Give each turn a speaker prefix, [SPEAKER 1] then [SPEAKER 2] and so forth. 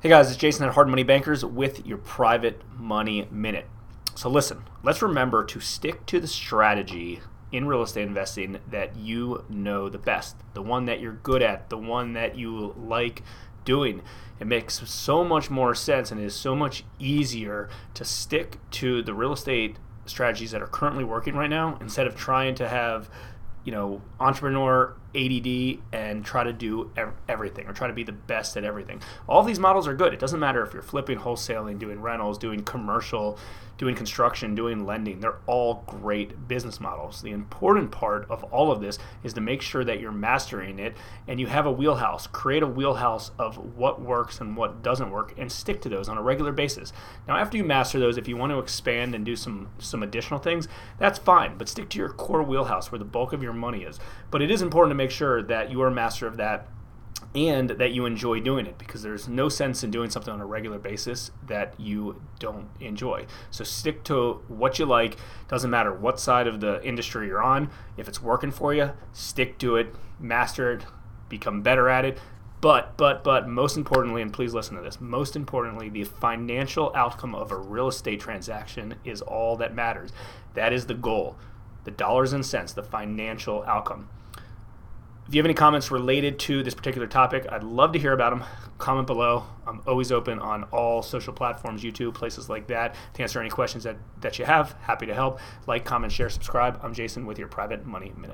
[SPEAKER 1] Hey guys, it's Jason at Hard Money Bankers with your private money minute. So listen, let's remember to stick to the strategy in real estate investing that you know the best, the one that you're good at, the one that you like doing. It makes so much more sense and it is so much easier to stick to the real estate strategies that are currently working right now instead of trying to have you know, entrepreneur ADD and try to do everything or try to be the best at everything. All these models are good. It doesn't matter if you're flipping, wholesaling, doing rentals, doing commercial, doing construction, doing lending. They're all great business models. The important part of all of this is to make sure that you're mastering it and you have a wheelhouse. Create a wheelhouse of what works and what doesn't work and stick to those on a regular basis. Now, after you master those, if you want to expand and do some some additional things, that's fine, but stick to your core wheelhouse where the bulk of your money is. But it is important to make sure that you are a master of that and that you enjoy doing it because there's no sense in doing something on a regular basis that you don't enjoy. So stick to what you like. Doesn't matter what side of the industry you're on. If it's working for you, stick to it, master it, become better at it. But, but, but, most importantly, and please listen to this, most importantly, the financial outcome of a real estate transaction is all that matters. That is the goal. The dollars and cents, the financial outcome. If you have any comments related to this particular topic, I'd love to hear about them. Comment below. I'm always open on all social platforms, YouTube, places like that, to answer any questions that, that you have. Happy to help. Like, comment, share, subscribe. I'm Jason with your Private Money Minute.